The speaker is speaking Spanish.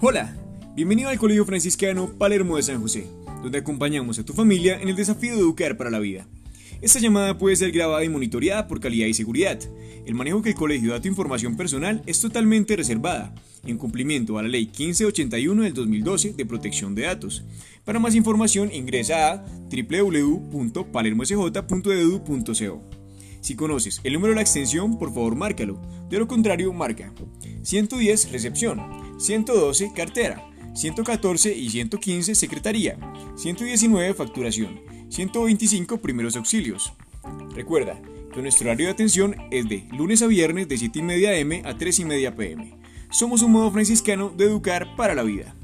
Hola, bienvenido al Colegio Franciscano Palermo de San José, donde acompañamos a tu familia en el desafío de educar para la vida. Esta llamada puede ser grabada y monitoreada por calidad y seguridad. El manejo que el colegio da tu información personal es totalmente reservada, en cumplimiento a la Ley 1581 del 2012 de protección de datos. Para más información ingresa a www.palermosj.edu.co. Si conoces el número de la extensión, por favor márcalo. De lo contrario, marca 110 recepción, 112 cartera, 114 y 115 secretaría, 119 facturación, 125 primeros auxilios. Recuerda que nuestro horario de atención es de lunes a viernes de 7 y media am a 3 y media pm. Somos un modo franciscano de educar para la vida.